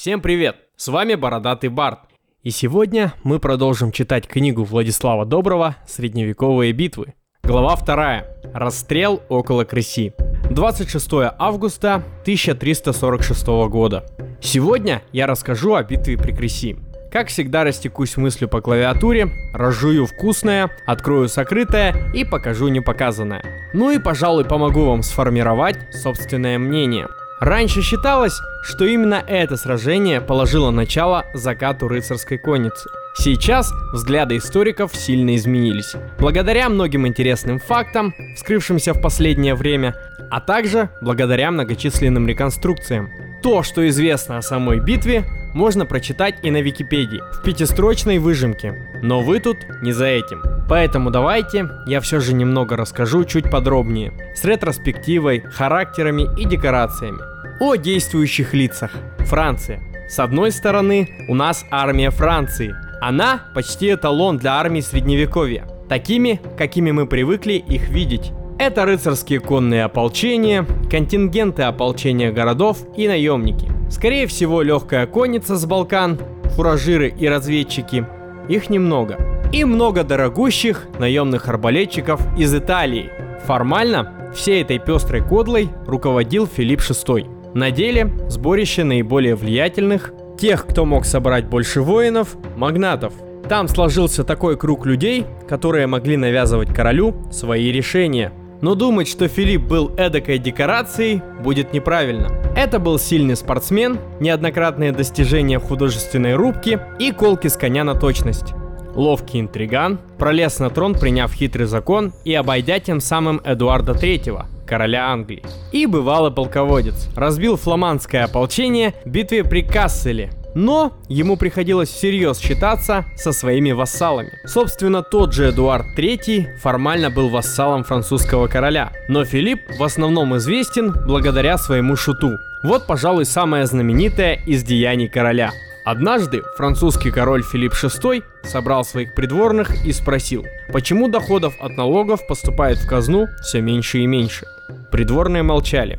Всем привет! С вами Бородатый Барт. И сегодня мы продолжим читать книгу Владислава Доброго «Средневековые битвы». Глава 2. Расстрел около Крыси. 26 августа 1346 года. Сегодня я расскажу о битве при Креси. Как всегда растекусь мыслью по клавиатуре, разжую вкусное, открою сокрытое и покажу непоказанное. Ну и, пожалуй, помогу вам сформировать собственное мнение – Раньше считалось, что именно это сражение положило начало закату рыцарской конницы. Сейчас взгляды историков сильно изменились. Благодаря многим интересным фактам, вскрывшимся в последнее время, а также благодаря многочисленным реконструкциям. То, что известно о самой битве, можно прочитать и на Википедии, в пятистрочной выжимке. Но вы тут не за этим. Поэтому давайте я все же немного расскажу чуть подробнее, с ретроспективой, характерами и декорациями. О действующих лицах. Франция. С одной стороны, у нас армия Франции. Она почти эталон для армии средневековья. Такими, какими мы привыкли их видеть. Это рыцарские конные ополчения, контингенты ополчения городов и наемники. Скорее всего, легкая конница с Балкан, фуражиры и разведчики. Их немного. И много дорогущих наемных арбалетчиков из Италии. Формально, всей этой пестрой кодлой руководил Филипп VI. На деле сборище наиболее влиятельных, тех, кто мог собрать больше воинов, магнатов. Там сложился такой круг людей, которые могли навязывать королю свои решения. Но думать, что Филипп был эдакой декорацией, будет неправильно. Это был сильный спортсмен, неоднократные достижения в художественной рубке и колки с коня на точность. Ловкий интриган, пролез на трон, приняв хитрый закон и обойдя тем самым Эдуарда III, короля Англии. И бывалый полководец. Разбил фламандское ополчение в битве при Касселе, но ему приходилось всерьез считаться со своими вассалами. Собственно, тот же Эдуард III формально был вассалом французского короля, но Филипп в основном известен благодаря своему шуту. Вот, пожалуй, самое знаменитое из деяний короля. Однажды французский король Филипп VI собрал своих придворных и спросил, почему доходов от налогов поступает в казну все меньше и меньше. Придворные молчали.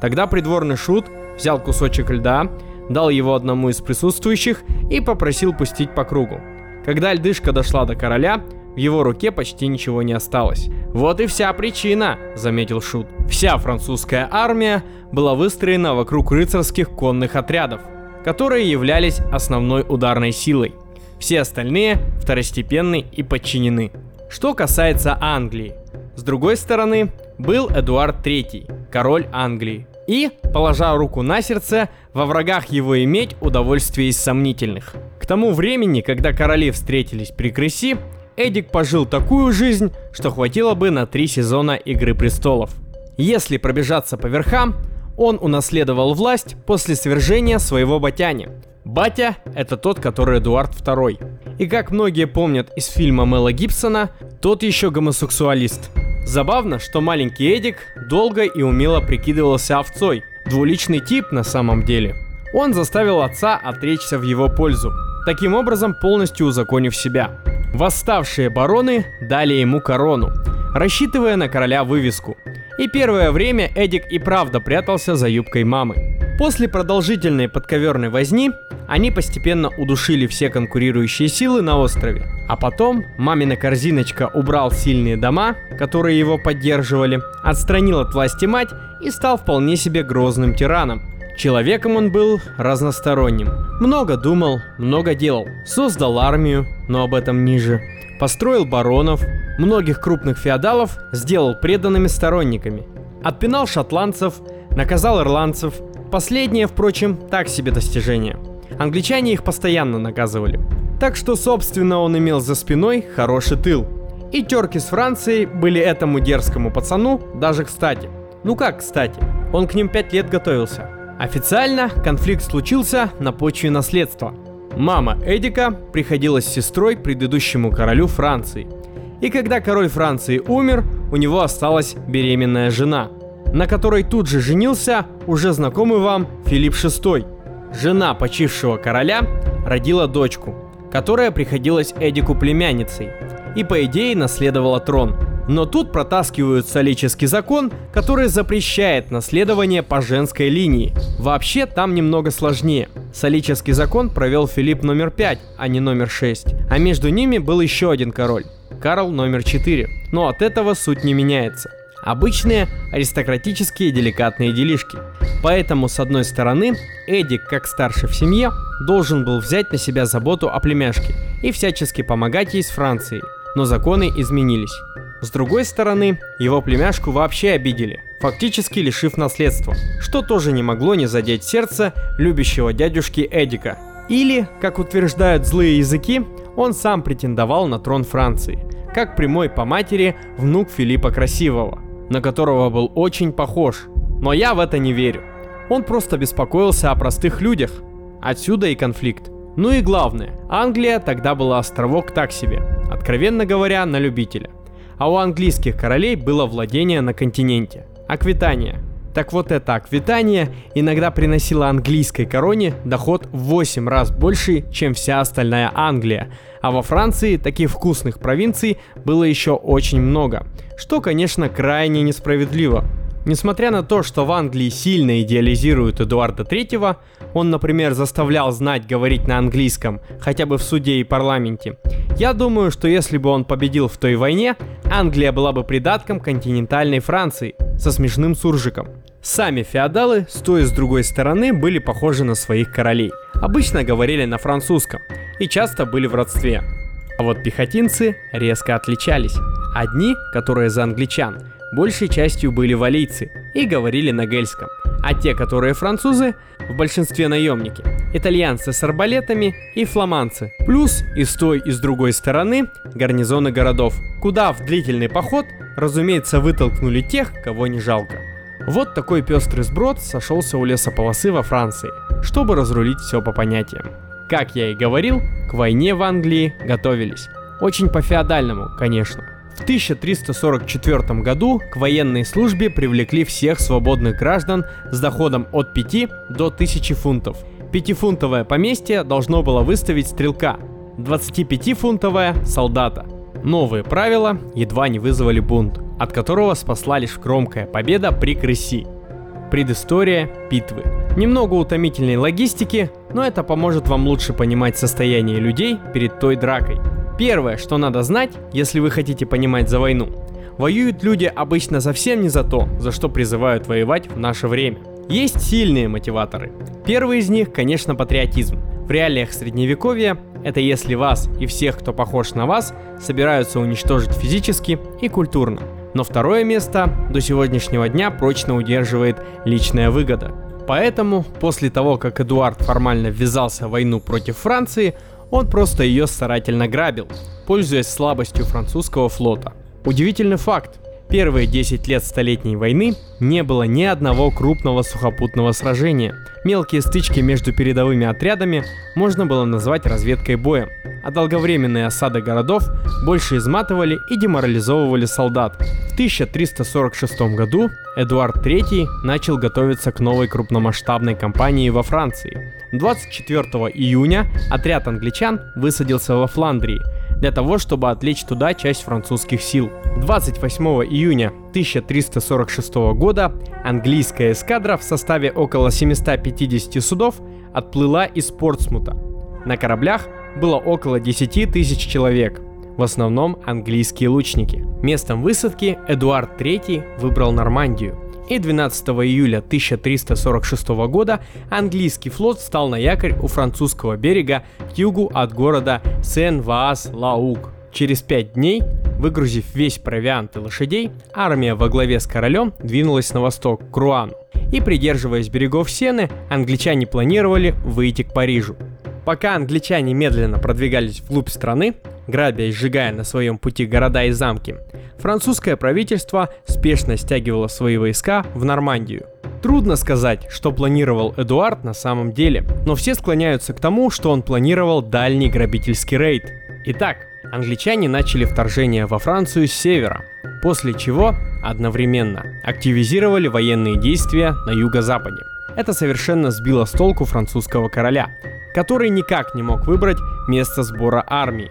Тогда придворный шут взял кусочек льда, дал его одному из присутствующих и попросил пустить по кругу. Когда льдышка дошла до короля, в его руке почти ничего не осталось. «Вот и вся причина», — заметил Шут. Вся французская армия была выстроена вокруг рыцарских конных отрядов, которые являлись основной ударной силой. Все остальные второстепенны и подчинены. Что касается Англии. С другой стороны, был Эдуард III, король Англии. И, положа руку на сердце, во врагах его иметь удовольствие из сомнительных. К тому времени, когда короли встретились при Креси, Эдик пожил такую жизнь, что хватило бы на три сезона Игры Престолов. Если пробежаться по верхам, он унаследовал власть после свержения своего батяни. Батя – это тот, который Эдуард II. И как многие помнят из фильма Мэла Гибсона, тот еще гомосексуалист – Забавно, что маленький Эдик долго и умело прикидывался овцой. Двуличный тип на самом деле. Он заставил отца отречься в его пользу, таким образом полностью узаконив себя. Восставшие бароны дали ему корону, рассчитывая на короля вывеску. И первое время Эдик и правда прятался за юбкой мамы. После продолжительной подковерной возни они постепенно удушили все конкурирующие силы на острове. А потом мамина корзиночка убрал сильные дома, которые его поддерживали, отстранил от власти мать и стал вполне себе грозным тираном. Человеком он был разносторонним. Много думал, много делал. Создал армию, но об этом ниже. Построил баронов, многих крупных феодалов сделал преданными сторонниками. Отпинал шотландцев, наказал ирландцев. Последнее, впрочем, так себе достижение. Англичане их постоянно наказывали. Так что, собственно, он имел за спиной хороший тыл. И терки с Францией были этому дерзкому пацану даже кстати. Ну как кстати? Он к ним пять лет готовился. Официально конфликт случился на почве наследства. Мама Эдика приходилась сестрой предыдущему королю Франции. И когда король Франции умер, у него осталась беременная жена – на которой тут же женился уже знакомый вам Филипп VI. Жена почившего короля родила дочку, которая приходилась Эдику племянницей и по идее наследовала трон. Но тут протаскивают солический закон, который запрещает наследование по женской линии. Вообще там немного сложнее. Солический закон провел Филипп номер 5, а не номер 6. А между ними был еще один король. Карл номер 4. Но от этого суть не меняется. Обычные аристократические деликатные делишки. Поэтому, с одной стороны, Эдик, как старший в семье, должен был взять на себя заботу о племяшке и всячески помогать ей с Францией. Но законы изменились. С другой стороны, его племяшку вообще обидели, фактически лишив наследства, что тоже не могло не задеть сердце любящего дядюшки Эдика. Или, как утверждают злые языки, он сам претендовал на трон Франции, как прямой по матери внук Филиппа Красивого, на которого был очень похож. Но я в это не верю. Он просто беспокоился о простых людях. Отсюда и конфликт. Ну и главное, Англия тогда была островок так себе, откровенно говоря, на любителя а у английских королей было владение на континенте – Аквитания. Так вот это Аквитания иногда приносила английской короне доход в 8 раз больше, чем вся остальная Англия, а во Франции таких вкусных провинций было еще очень много, что, конечно, крайне несправедливо. Несмотря на то, что в Англии сильно идеализируют Эдуарда III, он, например, заставлял знать говорить на английском, хотя бы в суде и парламенте, я думаю, что если бы он победил в той войне, Англия была бы придатком континентальной Франции со смешным суржиком. Сами феодалы, стоя с другой стороны, были похожи на своих королей. Обычно говорили на французском и часто были в родстве. А вот пехотинцы резко отличались. Одни, которые за англичан, большей частью были валийцы и говорили на гельском, а те, которые французы, в большинстве наемники, итальянцы с арбалетами и фламандцы, плюс и с той и с другой стороны гарнизоны городов, куда в длительный поход, разумеется, вытолкнули тех, кого не жалко. Вот такой пестрый сброд сошелся у лесополосы во Франции, чтобы разрулить все по понятиям. Как я и говорил, к войне в Англии готовились. Очень по-феодальному, конечно. В 1344 году к военной службе привлекли всех свободных граждан с доходом от 5 до 1000 фунтов. Пятифунтовое поместье должно было выставить стрелка, 25-фунтовое – солдата. Новые правила едва не вызвали бунт, от которого спасла лишь громкая победа при Крыси. Предыстория битвы. Немного утомительной логистики, но это поможет вам лучше понимать состояние людей перед той дракой – Первое, что надо знать, если вы хотите понимать за войну. Воюют люди обычно совсем не за то, за что призывают воевать в наше время. Есть сильные мотиваторы. Первый из них, конечно, патриотизм. В реалиях средневековья это если вас и всех, кто похож на вас, собираются уничтожить физически и культурно. Но второе место до сегодняшнего дня прочно удерживает личная выгода. Поэтому, после того, как Эдуард формально ввязался в войну против Франции, он просто ее старательно грабил, пользуясь слабостью французского флота. Удивительный факт. Первые 10 лет Столетней войны не было ни одного крупного сухопутного сражения. Мелкие стычки между передовыми отрядами можно было назвать разведкой боя, а долговременные осады городов больше изматывали и деморализовывали солдат. В 1346 году Эдуард III начал готовиться к новой крупномасштабной кампании во Франции. 24 июня отряд англичан высадился во Фландрии для того, чтобы отвлечь туда часть французских сил. 28 июня 1346 года английская эскадра в составе около 750 судов отплыла из Портсмута. На кораблях было около 10 тысяч человек, в основном английские лучники. Местом высадки Эдуард III выбрал Нормандию – и 12 июля 1346 года английский флот встал на якорь у французского берега к югу от города Сен-Вааст-ла-Уг. Через пять дней, выгрузив весь провиант и лошадей, армия во главе с королем двинулась на восток, к Руану. И придерживаясь берегов Сены, англичане планировали выйти к Парижу. Пока англичане медленно продвигались вглубь страны, грабя и сжигая на своем пути города и замки, французское правительство спешно стягивало свои войска в Нормандию. Трудно сказать, что планировал Эдуард на самом деле, но все склоняются к тому, что он планировал дальний грабительский рейд. Итак, англичане начали вторжение во Францию с севера, после чего одновременно активизировали военные действия на юго-западе. Это совершенно сбило с толку французского короля, который никак не мог выбрать место сбора армии.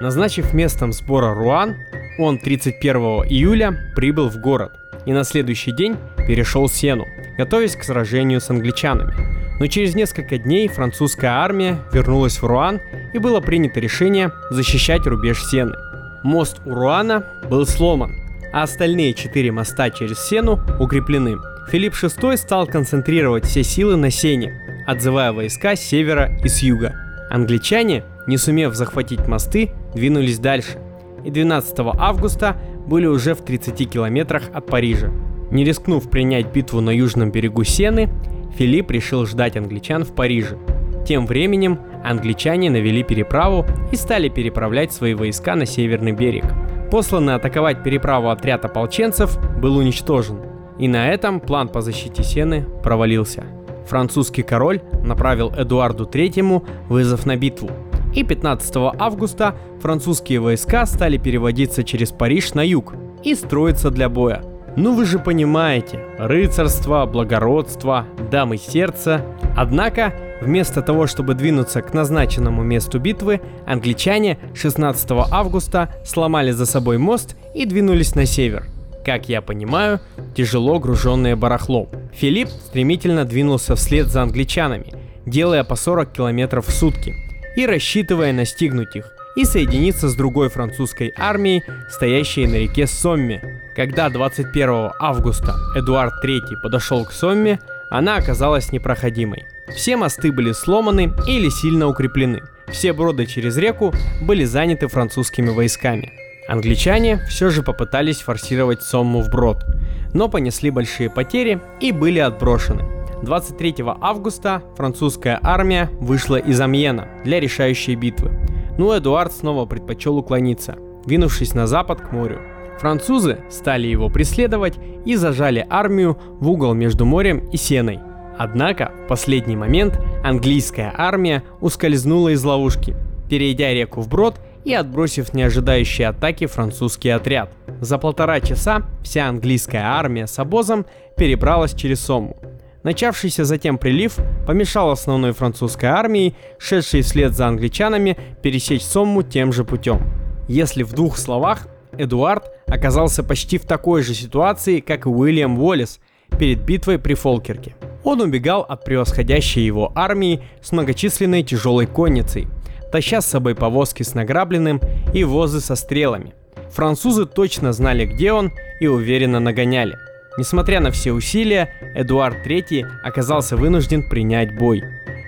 Назначив местом сбора Руан, Он 31 июля прибыл в город и на следующий день перешел Сену, готовясь к сражению с англичанами. Но через несколько дней французская армия вернулась в Руан и было принято решение защищать рубеж Сены. Мост у Руана был сломан, а остальные четыре моста через Сену укреплены. Филипп VI стал концентрировать все силы на Сене, отзывая войска с севера и с юга. Англичане, не сумев захватить мосты, двинулись дальше, и 12 августа были уже в 30 километрах от Парижа. Не рискнув принять битву на южном берегу Сены, Филипп решил ждать англичан в Париже. Тем временем англичане навели переправу и стали переправлять свои войска на северный берег. Посланный атаковать переправу отряд ополченцев был уничтожен, и на этом план по защите Сены провалился. Французский король направил Эдуарду III вызов на битву, и 15 августа французские войска стали переводиться через Париж на юг и строиться для боя. Ну вы же понимаете, рыцарство, благородство, дамы сердца. Однако, вместо того, чтобы двинуться к назначенному месту битвы, англичане 16 августа сломали за собой мост и двинулись на север. Как я понимаю, тяжело груженное барахлом. Филипп стремительно двинулся вслед за англичанами, делая по 40 километров в сутки и рассчитывая настигнуть их и соединиться с другой французской армией, стоящей на реке Сомме. Когда 21 августа Эдуард III подошел к Сомме, она оказалась непроходимой. Все мосты были сломаны или сильно укреплены. Все броды через реку были заняты французскими войсками. Англичане все же попытались форсировать Сомму вброд, но понесли большие потери и были отброшены. 23 августа французская армия вышла из Амьена для решающей битвы. Но Эдуард снова предпочел уклониться, двинувшись на запад к морю. Французы стали его преследовать и зажали армию в угол между морем и Сеной. Однако в последний момент английская армия ускользнула из ловушки, перейдя реку вброд и отбросив неожидающие атаки французский отряд. За полтора часа вся английская армия с обозом перебралась через Сомму. Начавшийся затем прилив помешал основной французской армии, шедшей вслед за англичанами, пересечь Сомму тем же путем. Если в двух словах, Эдуард оказался почти в такой же ситуации, как и Уильям Уоллес перед битвой при Фолкерке. Он убегал от превосходящей его армии с многочисленной тяжелой конницей, таща с собой повозки с награбленным и возы со стрелами. Французы точно знали, где он, и уверенно нагоняли – Несмотря на все усилия, Эдуард III оказался вынужден принять бой.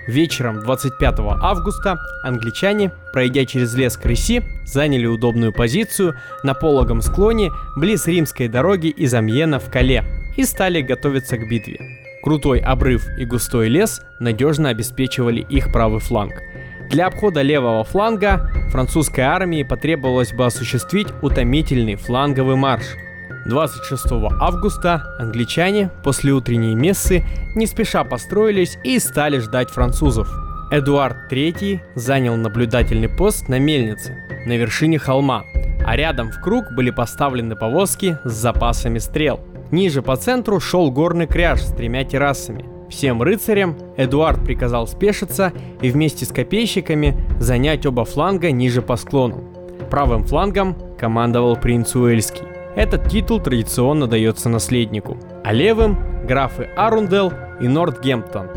Вечером 25 августа англичане, пройдя через лес Крыси, заняли удобную позицию на пологом склоне близ римской дороги из Амьена в Кале и стали готовиться к битве. Крутой обрыв и густой лес надежно обеспечивали их правый фланг. Для обхода левого фланга французской армии потребовалось бы осуществить утомительный фланговый марш – 26 августа англичане после утренней мессы не спеша построились и стали ждать французов. Эдуард III занял наблюдательный пост на мельнице, на вершине холма, а рядом в круг были поставлены повозки с запасами стрел. Ниже по центру шел горный кряж с тремя террасами. Всем рыцарям Эдуард приказал спешиться и вместе с копейщиками занять оба фланга ниже по склону. Правым флангом командовал принц Уэльский. Этот титул традиционно дается наследнику, а левым – графы Арундел и Нортгемптон.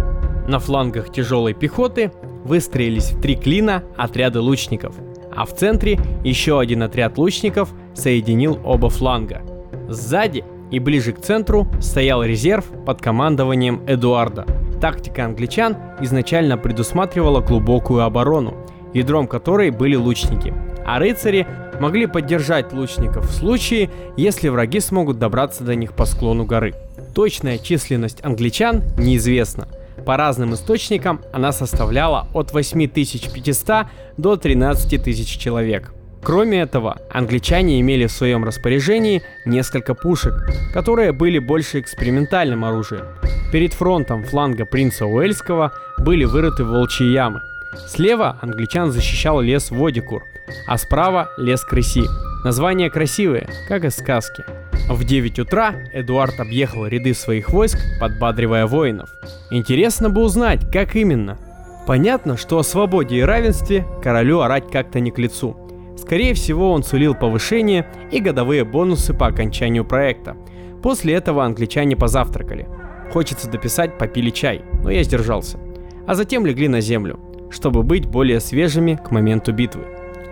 На флангах тяжелой пехоты выстроились в три клина отряды лучников, а в центре еще один отряд лучников соединил оба фланга. Сзади и ближе к центру стоял резерв под командованием Эдуарда. Тактика англичан изначально предусматривала глубокую оборону, ядром которой были лучники, а рыцари могли поддержать лучников в случае, если враги смогут добраться до них по склону горы. Точная численность англичан неизвестна. По разным источникам она составляла от 8500 до 13 тысяч человек. Кроме этого, англичане имели в своем распоряжении несколько пушек, которые были больше экспериментальным оружием. Перед фронтом фланга принца Уэльского были вырыты волчьи ямы. Слева англичан защищал лес Водикур, а справа лес Крыси. Названия красивые, как из сказки. В 9 утра Эдуард объехал ряды своих войск, подбадривая воинов. Интересно бы узнать, как именно. Понятно, что о свободе и равенстве королю орать как-то не к лицу. Скорее всего, он сулил повышение и годовые бонусы по окончанию проекта. После этого англичане позавтракали. Хочется дописать, попили чай, но я сдержался. А затем легли на землю, чтобы быть более свежими к моменту битвы.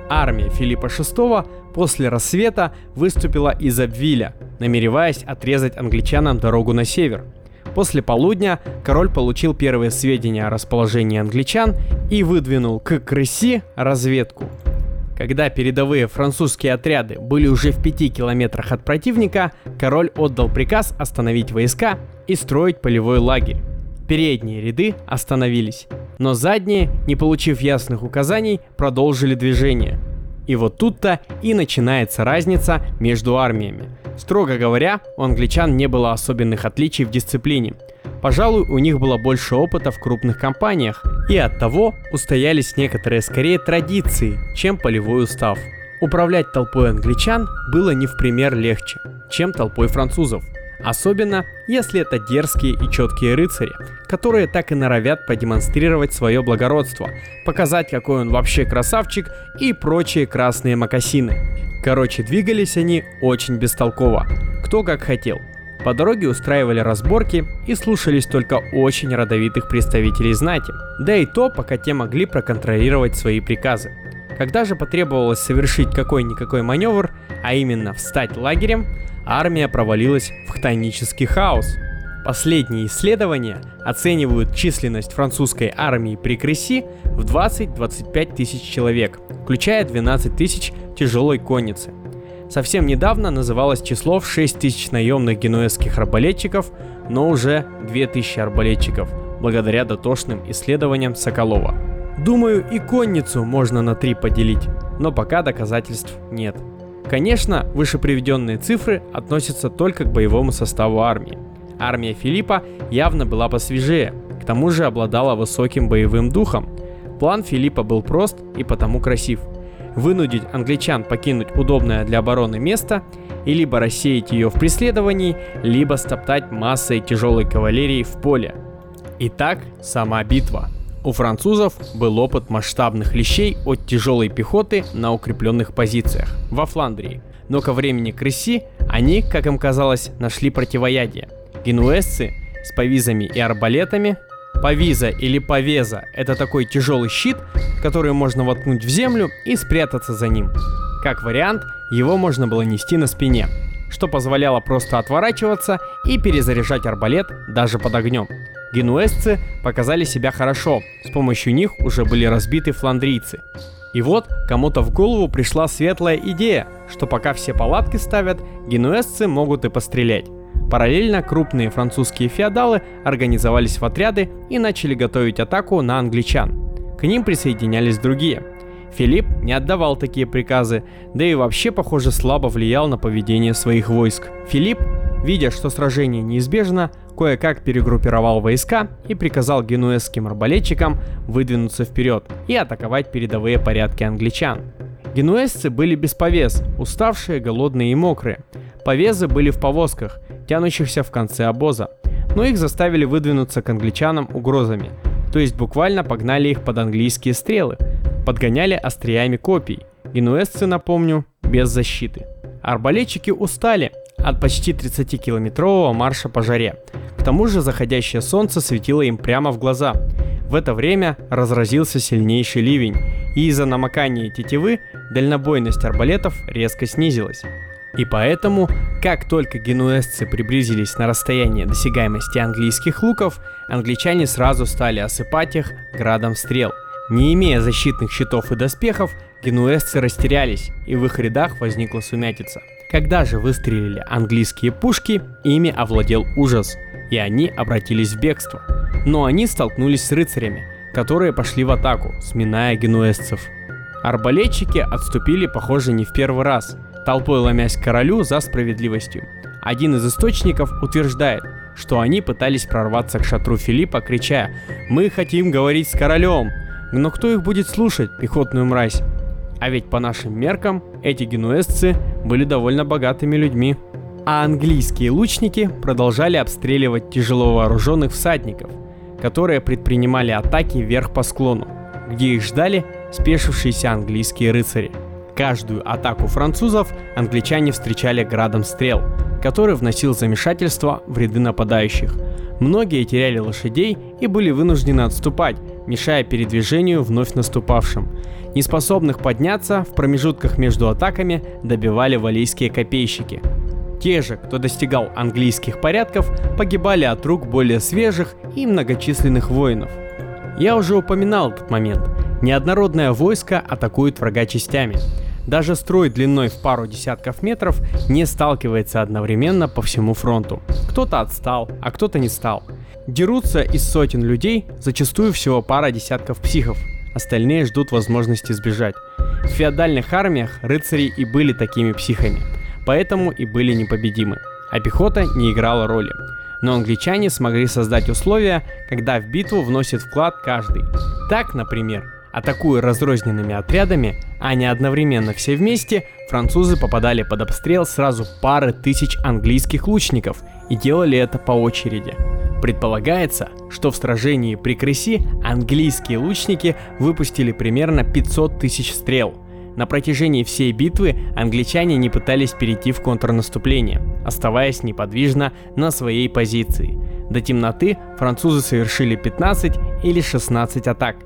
Армия Филиппа VI после рассвета выступила из Абвиля, намереваясь отрезать англичанам дорогу на север. После полудня король получил первые сведения о расположении англичан и выдвинул к Крыси разведку. Когда передовые французские отряды были уже в пяти километрах от противника, король отдал приказ остановить войска и строить полевой лагерь. Передние ряды остановились, но задние, не получив ясных указаний, продолжили движение. И вот тут-то и начинается разница между армиями. Строго говоря, у англичан не было особенных отличий в дисциплине. Пожалуй, у них было больше опыта в крупных компаниях, и от того устоялись некоторые скорее традиции, чем полевой устав. Управлять толпой англичан было не в пример легче, чем толпой французов. Особенно, если это дерзкие и четкие рыцари, которые так и норовят продемонстрировать свое благородство, показать, какой он вообще красавчик и прочие красные макасины. Короче, двигались они очень бестолково, кто как хотел. По дороге устраивали разборки и слушались только очень родовитых представителей знати, да и то, пока те могли проконтролировать свои приказы. Когда же потребовалось совершить какой-никакой маневр, а именно встать лагерем, армия провалилась в хтонический хаос. Последние исследования оценивают численность французской армии при Креси в 20-25 тысяч человек, включая 12 тысяч тяжелой конницы. Совсем недавно называлось число в 6 тысяч наемных генуэзских арбалетчиков, но уже 2000 арбалетчиков, благодаря дотошным исследованиям Соколова. Думаю, и конницу можно на три поделить, но пока доказательств нет. Конечно, выше приведенные цифры относятся только к боевому составу армии. Армия Филиппа явно была посвежее, к тому же обладала высоким боевым духом. План Филиппа был прост и потому красив. Вынудить англичан покинуть удобное для обороны место и либо рассеять ее в преследовании, либо стоптать массой тяжелой кавалерии в поле. Итак, сама битва – у французов был опыт масштабных лещей от тяжелой пехоты на укрепленных позициях во Фландрии. Но ко времени Крыси они, как им казалось, нашли противоядие. Генуэзцы с повизами и арбалетами. Повиза или повеза – это такой тяжелый щит, который можно воткнуть в землю и спрятаться за ним. Как вариант, его можно было нести на спине, что позволяло просто отворачиваться и перезаряжать арбалет даже под огнем. Генуэзцы показали себя хорошо, с помощью них уже были разбиты фландрийцы. И вот кому-то в голову пришла светлая идея, что пока все палатки ставят, генуэзцы могут и пострелять. Параллельно крупные французские феодалы организовались в отряды и начали готовить атаку на англичан. К ним присоединялись другие. Филипп не отдавал такие приказы, да и вообще, похоже, слабо влиял на поведение своих войск. Филипп, видя, что сражение неизбежно, кое-как перегруппировал войска и приказал генуэзским арбалетчикам выдвинуться вперед и атаковать передовые порядки англичан. Генуэзцы были без повес, уставшие, голодные и мокрые. Повезы были в повозках, тянущихся в конце обоза, но их заставили выдвинуться к англичанам угрозами, то есть буквально погнали их под английские стрелы, подгоняли остриями копий. Генуэзцы, напомню, без защиты. Арбалетчики устали от почти 30-километрового марша по жаре, к тому же заходящее солнце светило им прямо в глаза. В это время разразился сильнейший ливень, и из-за намокания тетивы дальнобойность арбалетов резко снизилась. И поэтому, как только генуэзцы приблизились на расстояние досягаемости английских луков, англичане сразу стали осыпать их градом стрел. Не имея защитных щитов и доспехов, генуэзцы растерялись, и в их рядах возникла сумятица. Когда же выстрелили английские пушки, ими овладел ужас – и они обратились в бегство. Но они столкнулись с рыцарями, которые пошли в атаку, сминая генуэзцев. Арбалетчики отступили, похоже, не в первый раз, толпой ломясь к королю за справедливостью. Один из источников утверждает, что они пытались прорваться к шатру Филиппа, крича «Мы хотим говорить с королем!» Но кто их будет слушать, пехотную мразь? А ведь по нашим меркам эти генуэзцы были довольно богатыми людьми а английские лучники продолжали обстреливать тяжело вооруженных всадников, которые предпринимали атаки вверх по склону, где их ждали спешившиеся английские рыцари. Каждую атаку французов англичане встречали градом стрел, который вносил замешательство в ряды нападающих. Многие теряли лошадей и были вынуждены отступать, мешая передвижению вновь наступавшим. Неспособных подняться в промежутках между атаками добивали валийские копейщики. Те же, кто достигал английских порядков, погибали от рук более свежих и многочисленных воинов. Я уже упоминал этот момент. Неоднородное войско атакует врага частями. Даже строй длиной в пару десятков метров не сталкивается одновременно по всему фронту. Кто-то отстал, а кто-то не стал. Дерутся из сотен людей зачастую всего пара десятков психов. Остальные ждут возможности сбежать. В феодальных армиях рыцари и были такими психами, поэтому и были непобедимы. А пехота не играла роли. Но англичане смогли создать условия, когда в битву вносит вклад каждый. Так, например, Атакуя разрозненными отрядами, а не одновременно все вместе, французы попадали под обстрел сразу пары тысяч английских лучников и делали это по очереди. Предполагается, что в сражении при Креси английские лучники выпустили примерно 500 тысяч стрел. На протяжении всей битвы англичане не пытались перейти в контрнаступление, оставаясь неподвижно на своей позиции. До темноты французы совершили 15 или 16 атак,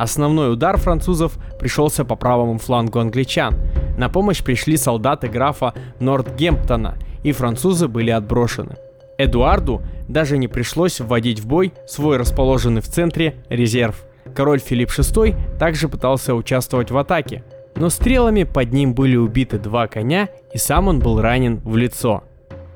Основной удар французов пришелся по правому флангу англичан. На помощь пришли солдаты графа Нортгемптона, и французы были отброшены. Эдуарду даже не пришлось вводить в бой свой расположенный в центре резерв. Король Филипп VI также пытался участвовать в атаке, но стрелами под ним были убиты два коня, и сам он был ранен в лицо.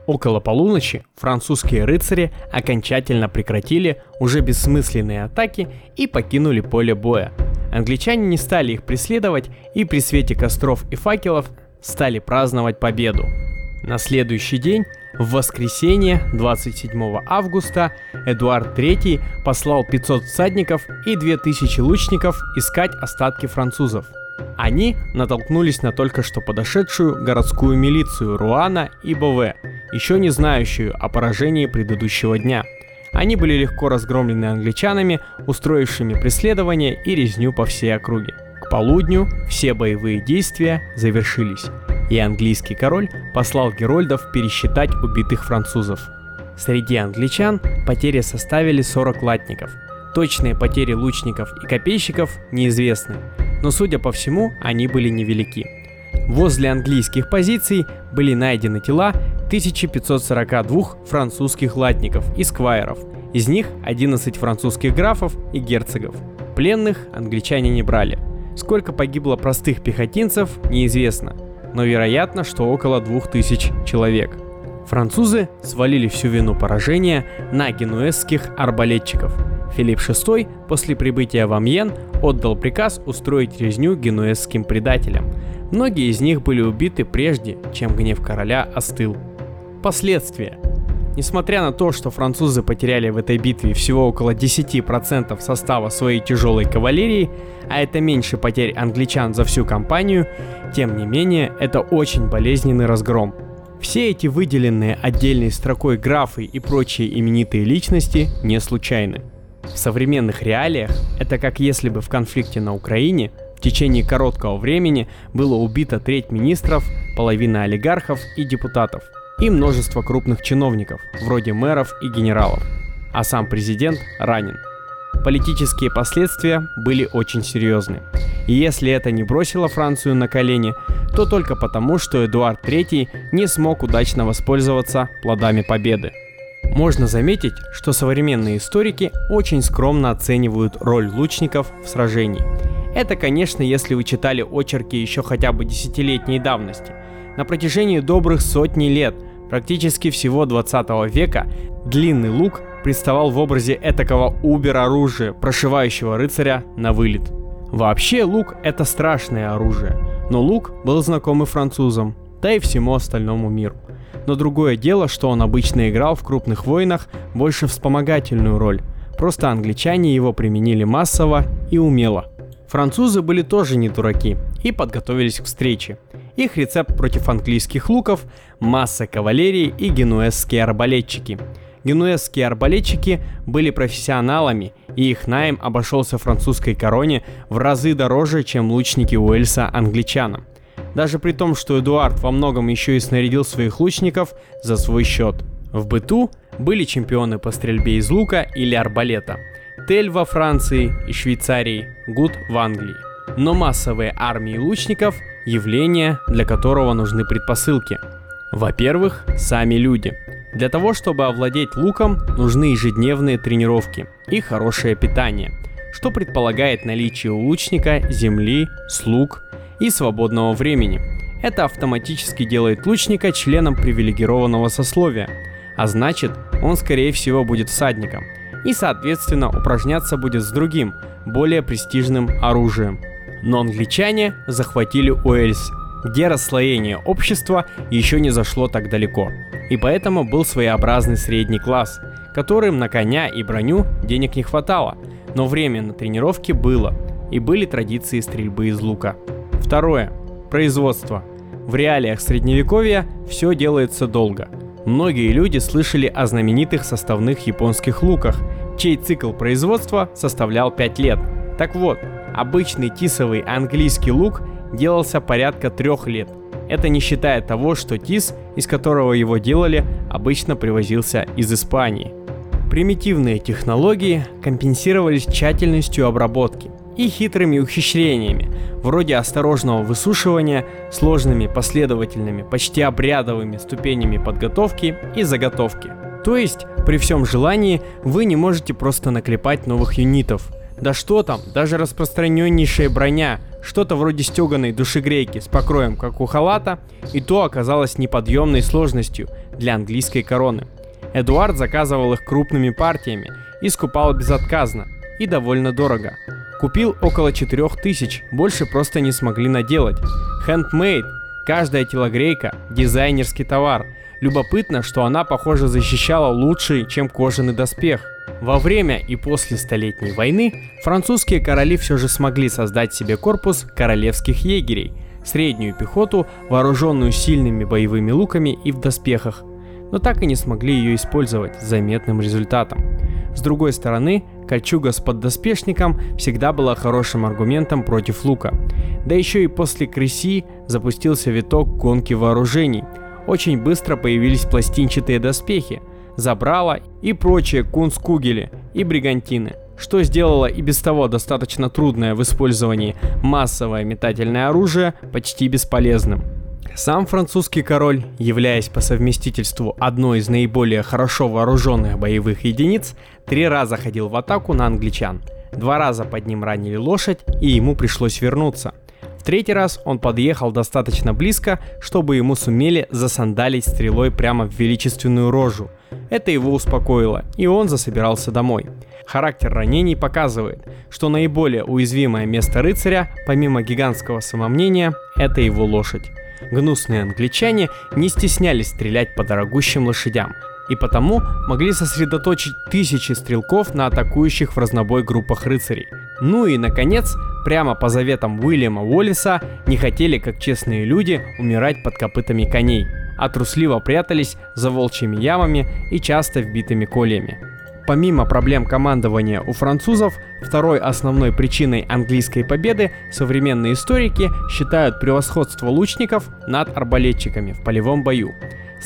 Около полуночи французские рыцари окончательно прекратили уже бессмысленные атаки и покинули поле боя. Англичане не стали их преследовать и при свете костров и факелов стали праздновать победу. На следующий день, в воскресенье 27 августа, Эдуард III послал 500 всадников и 2000 лучников искать остатки французов – они натолкнулись на только что подошедшую городскую милицию Руана и Бове, еще не знающую о поражении предыдущего дня. Они были легко разгромлены англичанами, устроившими преследование и резню по всей округе. К полудню все боевые действия завершились, и английский король послал герольдов пересчитать убитых французов. Среди англичан потери составили 40 латников. Точные потери лучников и копейщиков неизвестны, но судя по всему, они были невелики. Возле английских позиций были найдены тела 1542 французских латников и сквайров, из них 11 французских графов и герцогов. Пленных англичане не брали. Сколько погибло простых пехотинцев, неизвестно, но вероятно, что около 2000 человек. Французы свалили всю вину поражения на генуэзских арбалетчиков. Филипп VI после прибытия в Амьен отдал приказ устроить резню генуэзским предателям. Многие из них были убиты прежде, чем гнев короля остыл. Последствия. Несмотря на то, что французы потеряли в этой битве всего около 10% состава своей тяжелой кавалерии, а это меньше потерь англичан за всю кампанию, тем не менее это очень болезненный разгром. Все эти выделенные отдельной строкой графы и прочие именитые личности не случайны. В современных реалиях это как если бы в конфликте на Украине в течение короткого времени было убито треть министров, половина олигархов и депутатов, и множество крупных чиновников, вроде мэров и генералов, а сам президент ранен. Политические последствия были очень серьезны. И если это не бросило Францию на колени, то только потому, что Эдуард III не смог удачно воспользоваться плодами победы – можно заметить, что современные историки очень скромно оценивают роль лучников в сражении. Это, конечно, если вы читали очерки еще хотя бы десятилетней давности. На протяжении добрых сотни лет, практически всего 20 века, длинный лук представал в образе этакого убер-оружия, прошивающего рыцаря на вылет. Вообще лук это страшное оружие, но лук был знаком и французам, да и всему остальному миру но другое дело, что он обычно играл в крупных войнах больше вспомогательную роль. Просто англичане его применили массово и умело. Французы были тоже не дураки и подготовились к встрече. Их рецепт против английских луков – масса кавалерии и генуэзские арбалетчики. Генуэзские арбалетчики были профессионалами, и их найм обошелся французской короне в разы дороже, чем лучники Уэльса англичанам. Даже при том, что Эдуард во многом еще и снарядил своих лучников за свой счет. В быту были чемпионы по стрельбе из лука или арбалета. Тель во Франции и Швейцарии, Гуд в Англии. Но массовые армии лучников – явление, для которого нужны предпосылки. Во-первых, сами люди. Для того, чтобы овладеть луком, нужны ежедневные тренировки и хорошее питание, что предполагает наличие у лучника земли, слуг и свободного времени. Это автоматически делает лучника членом привилегированного сословия, а значит, он скорее всего будет всадником и, соответственно, упражняться будет с другим, более престижным оружием. Но англичане захватили Уэльс, где расслоение общества еще не зашло так далеко, и поэтому был своеобразный средний класс, которым на коня и броню денег не хватало, но время на тренировки было, и были традиции стрельбы из лука. Второе. Производство. В реалиях средневековья все делается долго. Многие люди слышали о знаменитых составных японских луках, чей цикл производства составлял 5 лет. Так вот, обычный тисовый английский лук делался порядка трех лет. Это не считая того, что тис, из которого его делали, обычно привозился из Испании. Примитивные технологии компенсировались тщательностью обработки и хитрыми ухищрениями, вроде осторожного высушивания, сложными последовательными, почти обрядовыми ступенями подготовки и заготовки. То есть, при всем желании, вы не можете просто наклепать новых юнитов. Да что там, даже распространеннейшая броня, что-то вроде стеганой душегрейки с покроем, как у халата, и то оказалось неподъемной сложностью для английской короны. Эдуард заказывал их крупными партиями и скупал безотказно, и довольно дорого. Купил около 4000, больше просто не смогли наделать. Handmade, каждая телогрейка, дизайнерский товар. Любопытно, что она, похоже, защищала лучше, чем кожаный доспех. Во время и после Столетней войны французские короли все же смогли создать себе корпус королевских егерей, среднюю пехоту, вооруженную сильными боевыми луками и в доспехах, но так и не смогли ее использовать с заметным результатом. С другой стороны, кольчуга с поддоспешником всегда была хорошим аргументом против лука. Да еще и после Креси запустился виток гонки вооружений. Очень быстро появились пластинчатые доспехи, забрала и прочие кунсткугели и бригантины, что сделало и без того достаточно трудное в использовании массовое метательное оружие почти бесполезным. Сам французский король, являясь по совместительству одной из наиболее хорошо вооруженных боевых единиц, три раза ходил в атаку на англичан. Два раза под ним ранили лошадь, и ему пришлось вернуться. В третий раз он подъехал достаточно близко, чтобы ему сумели засандалить стрелой прямо в величественную рожу. Это его успокоило, и он засобирался домой. Характер ранений показывает, что наиболее уязвимое место рыцаря, помимо гигантского самомнения, это его лошадь. Гнусные англичане не стеснялись стрелять по дорогущим лошадям, и потому могли сосредоточить тысячи стрелков на атакующих в разнобой группах рыцарей. Ну и, наконец, прямо по заветам Уильяма Уоллиса не хотели, как честные люди, умирать под копытами коней, а трусливо прятались за волчьими ямами и часто вбитыми кольями. Помимо проблем командования у французов, второй основной причиной английской победы современные историки считают превосходство лучников над арбалетчиками в полевом бою.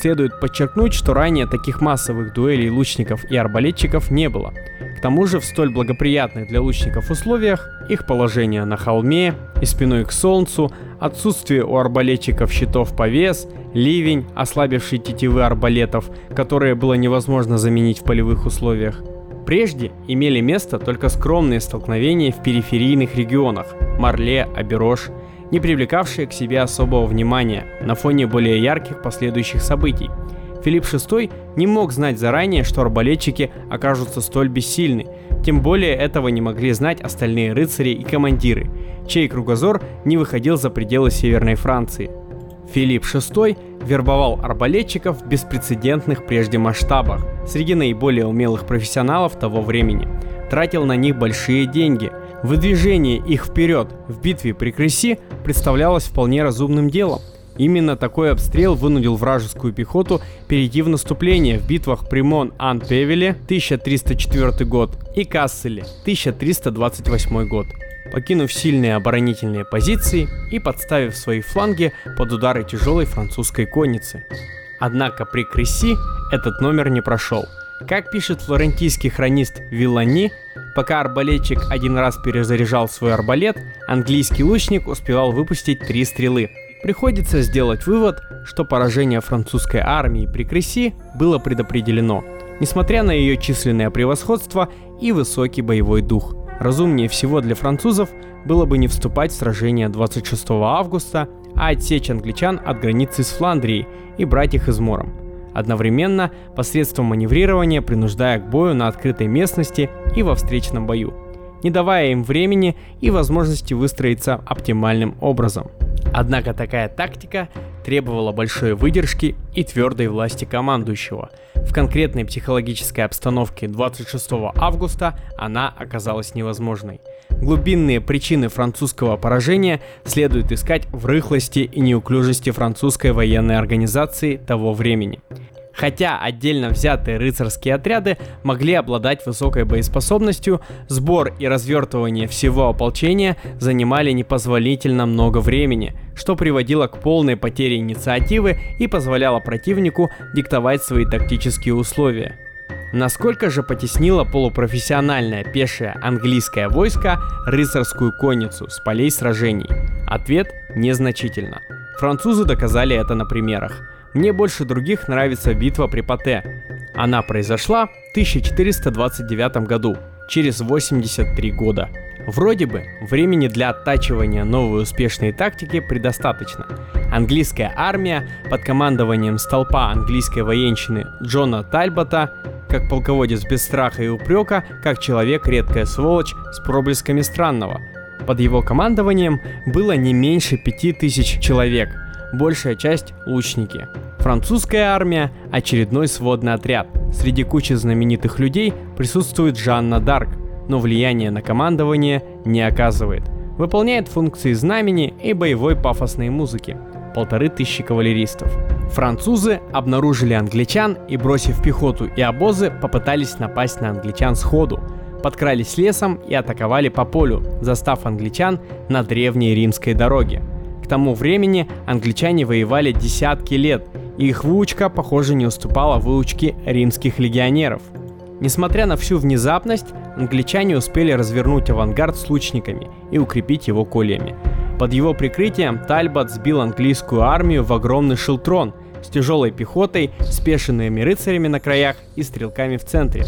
Следует подчеркнуть, что ранее таких массовых дуэлей лучников и арбалетчиков не было. К тому же в столь благоприятных для лучников условиях их положение на холме и спиной к солнцу, отсутствие у арбалетчиков щитов повес, ливень, ослабивший тетивы арбалетов, которые было невозможно заменить в полевых условиях. Прежде имели место только скромные столкновения в периферийных регионах – Марле, Аберош, не привлекавшие к себе особого внимания на фоне более ярких последующих событий – Филипп VI не мог знать заранее, что арбалетчики окажутся столь бессильны, тем более этого не могли знать остальные рыцари и командиры, чей кругозор не выходил за пределы Северной Франции. Филипп VI вербовал арбалетчиков в беспрецедентных прежде масштабах среди наиболее умелых профессионалов того времени, тратил на них большие деньги. Выдвижение их вперед в битве при Креси представлялось вполне разумным делом – Именно такой обстрел вынудил вражескую пехоту перейти в наступление в битвах при Мон-Ан-Певеле 1304 год и Касселе 1328 год. покинув сильные оборонительные позиции и подставив свои фланги под удары тяжелой французской конницы. Однако при Кресси этот номер не прошел. Как пишет флорентийский хронист Виллани, пока арбалетчик один раз перезаряжал свой арбалет, английский лучник успевал выпустить три стрелы. Приходится сделать вывод, что поражение французской армии при Кресси было предопределено, несмотря на ее численное превосходство и высокий боевой дух. Разумнее всего для французов было бы не вступать в сражение 26 августа, а отсечь англичан от границы с Фландрией и брать их измором. Одновременно посредством маневрирования принуждая к бою на открытой местности и во встречном бою, не давая им времени и возможности выстроиться оптимальным образом. Однако такая тактика требовала большой выдержки и твердой власти командующего. В конкретной психологической обстановке 26 августа она оказалась невозможной. Глубинные причины французского поражения следует искать в рыхлости и неуклюжести французской военной организации того времени хотя отдельно взятые рыцарские отряды могли обладать высокой боеспособностью, сбор и развертывание всего ополчения занимали непозволительно много времени, что приводило к полной потере инициативы и позволяло противнику диктовать свои тактические условия. Насколько же потеснило полупрофессиональное пешее английское войско рыцарскую конницу с полей сражений? Ответ – незначительно. Французы доказали это на примерах. Мне больше других нравится битва при Пате. Она произошла в 1429 году, через 83 года. Вроде бы, времени для оттачивания новой успешной тактики предостаточно. Английская армия под командованием столпа английской военщины Джона Тальбота, как полководец без страха и упрека, как человек редкая сволочь с проблесками странного. Под его командованием было не меньше пяти тысяч человек – большая часть – лучники. Французская армия – очередной сводный отряд. Среди кучи знаменитых людей присутствует Жанна Дарк, но влияние на командование не оказывает. Выполняет функции знамени и боевой пафосной музыки. Полторы тысячи кавалеристов. Французы обнаружили англичан и, бросив пехоту и обозы, попытались напасть на англичан сходу. Подкрались лесом и атаковали по полю, застав англичан на древней римской дороге. К тому времени англичане воевали десятки лет, их выучка, похоже, не уступала выучке римских легионеров. Несмотря на всю внезапность, англичане успели развернуть авангард с лучниками и укрепить его кольями. Под его прикрытием Тальбот сбил английскую армию в огромный шелтрон с тяжелой пехотой, спешенными рыцарями на краях и стрелками в центре.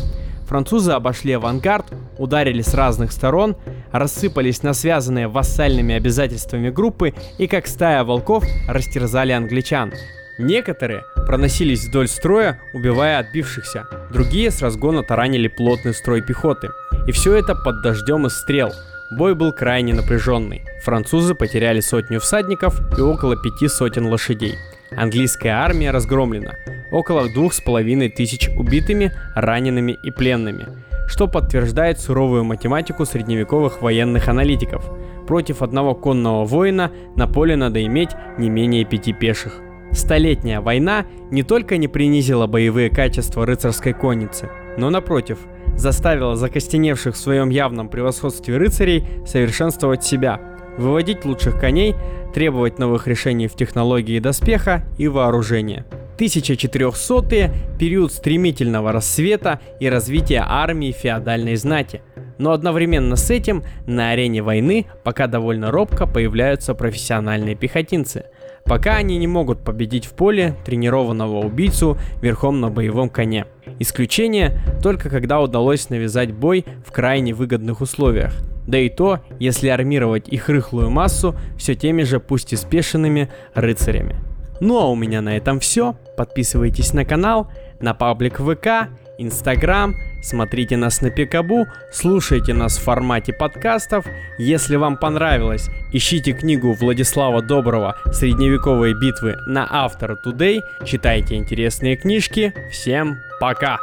Французы обошли авангард, ударили с разных сторон, рассыпались на связанные вассальными обязательствами группы и как стая волков растерзали англичан. Некоторые проносились вдоль строя, убивая отбившихся, другие с разгона таранили плотный строй пехоты. И все это под дождем из стрел. Бой был крайне напряженный. Французы потеряли сотню всадников и около пяти сотен лошадей. Английская армия разгромлена около двух с половиной тысяч убитыми, ранеными и пленными, что подтверждает суровую математику средневековых военных аналитиков. Против одного конного воина на поле надо иметь не менее пяти пеших. Столетняя война не только не принизила боевые качества рыцарской конницы, но напротив, заставила закостеневших в своем явном превосходстве рыцарей совершенствовать себя, выводить лучших коней, требовать новых решений в технологии доспеха и вооружения. 1400-е – период стремительного рассвета и развития армии феодальной знати. Но одновременно с этим на арене войны пока довольно робко появляются профессиональные пехотинцы. Пока они не могут победить в поле тренированного убийцу верхом на боевом коне. Исключение только когда удалось навязать бой в крайне выгодных условиях. Да и то, если армировать их рыхлую массу все теми же пусть и спешенными рыцарями. Ну а у меня на этом все. Подписывайтесь на канал, на паблик ВК, Инстаграм, смотрите нас на Пикабу, слушайте нас в формате подкастов. Если вам понравилось, ищите книгу Владислава Доброго «Средневековые битвы» на Автор Today, читайте интересные книжки. Всем пока!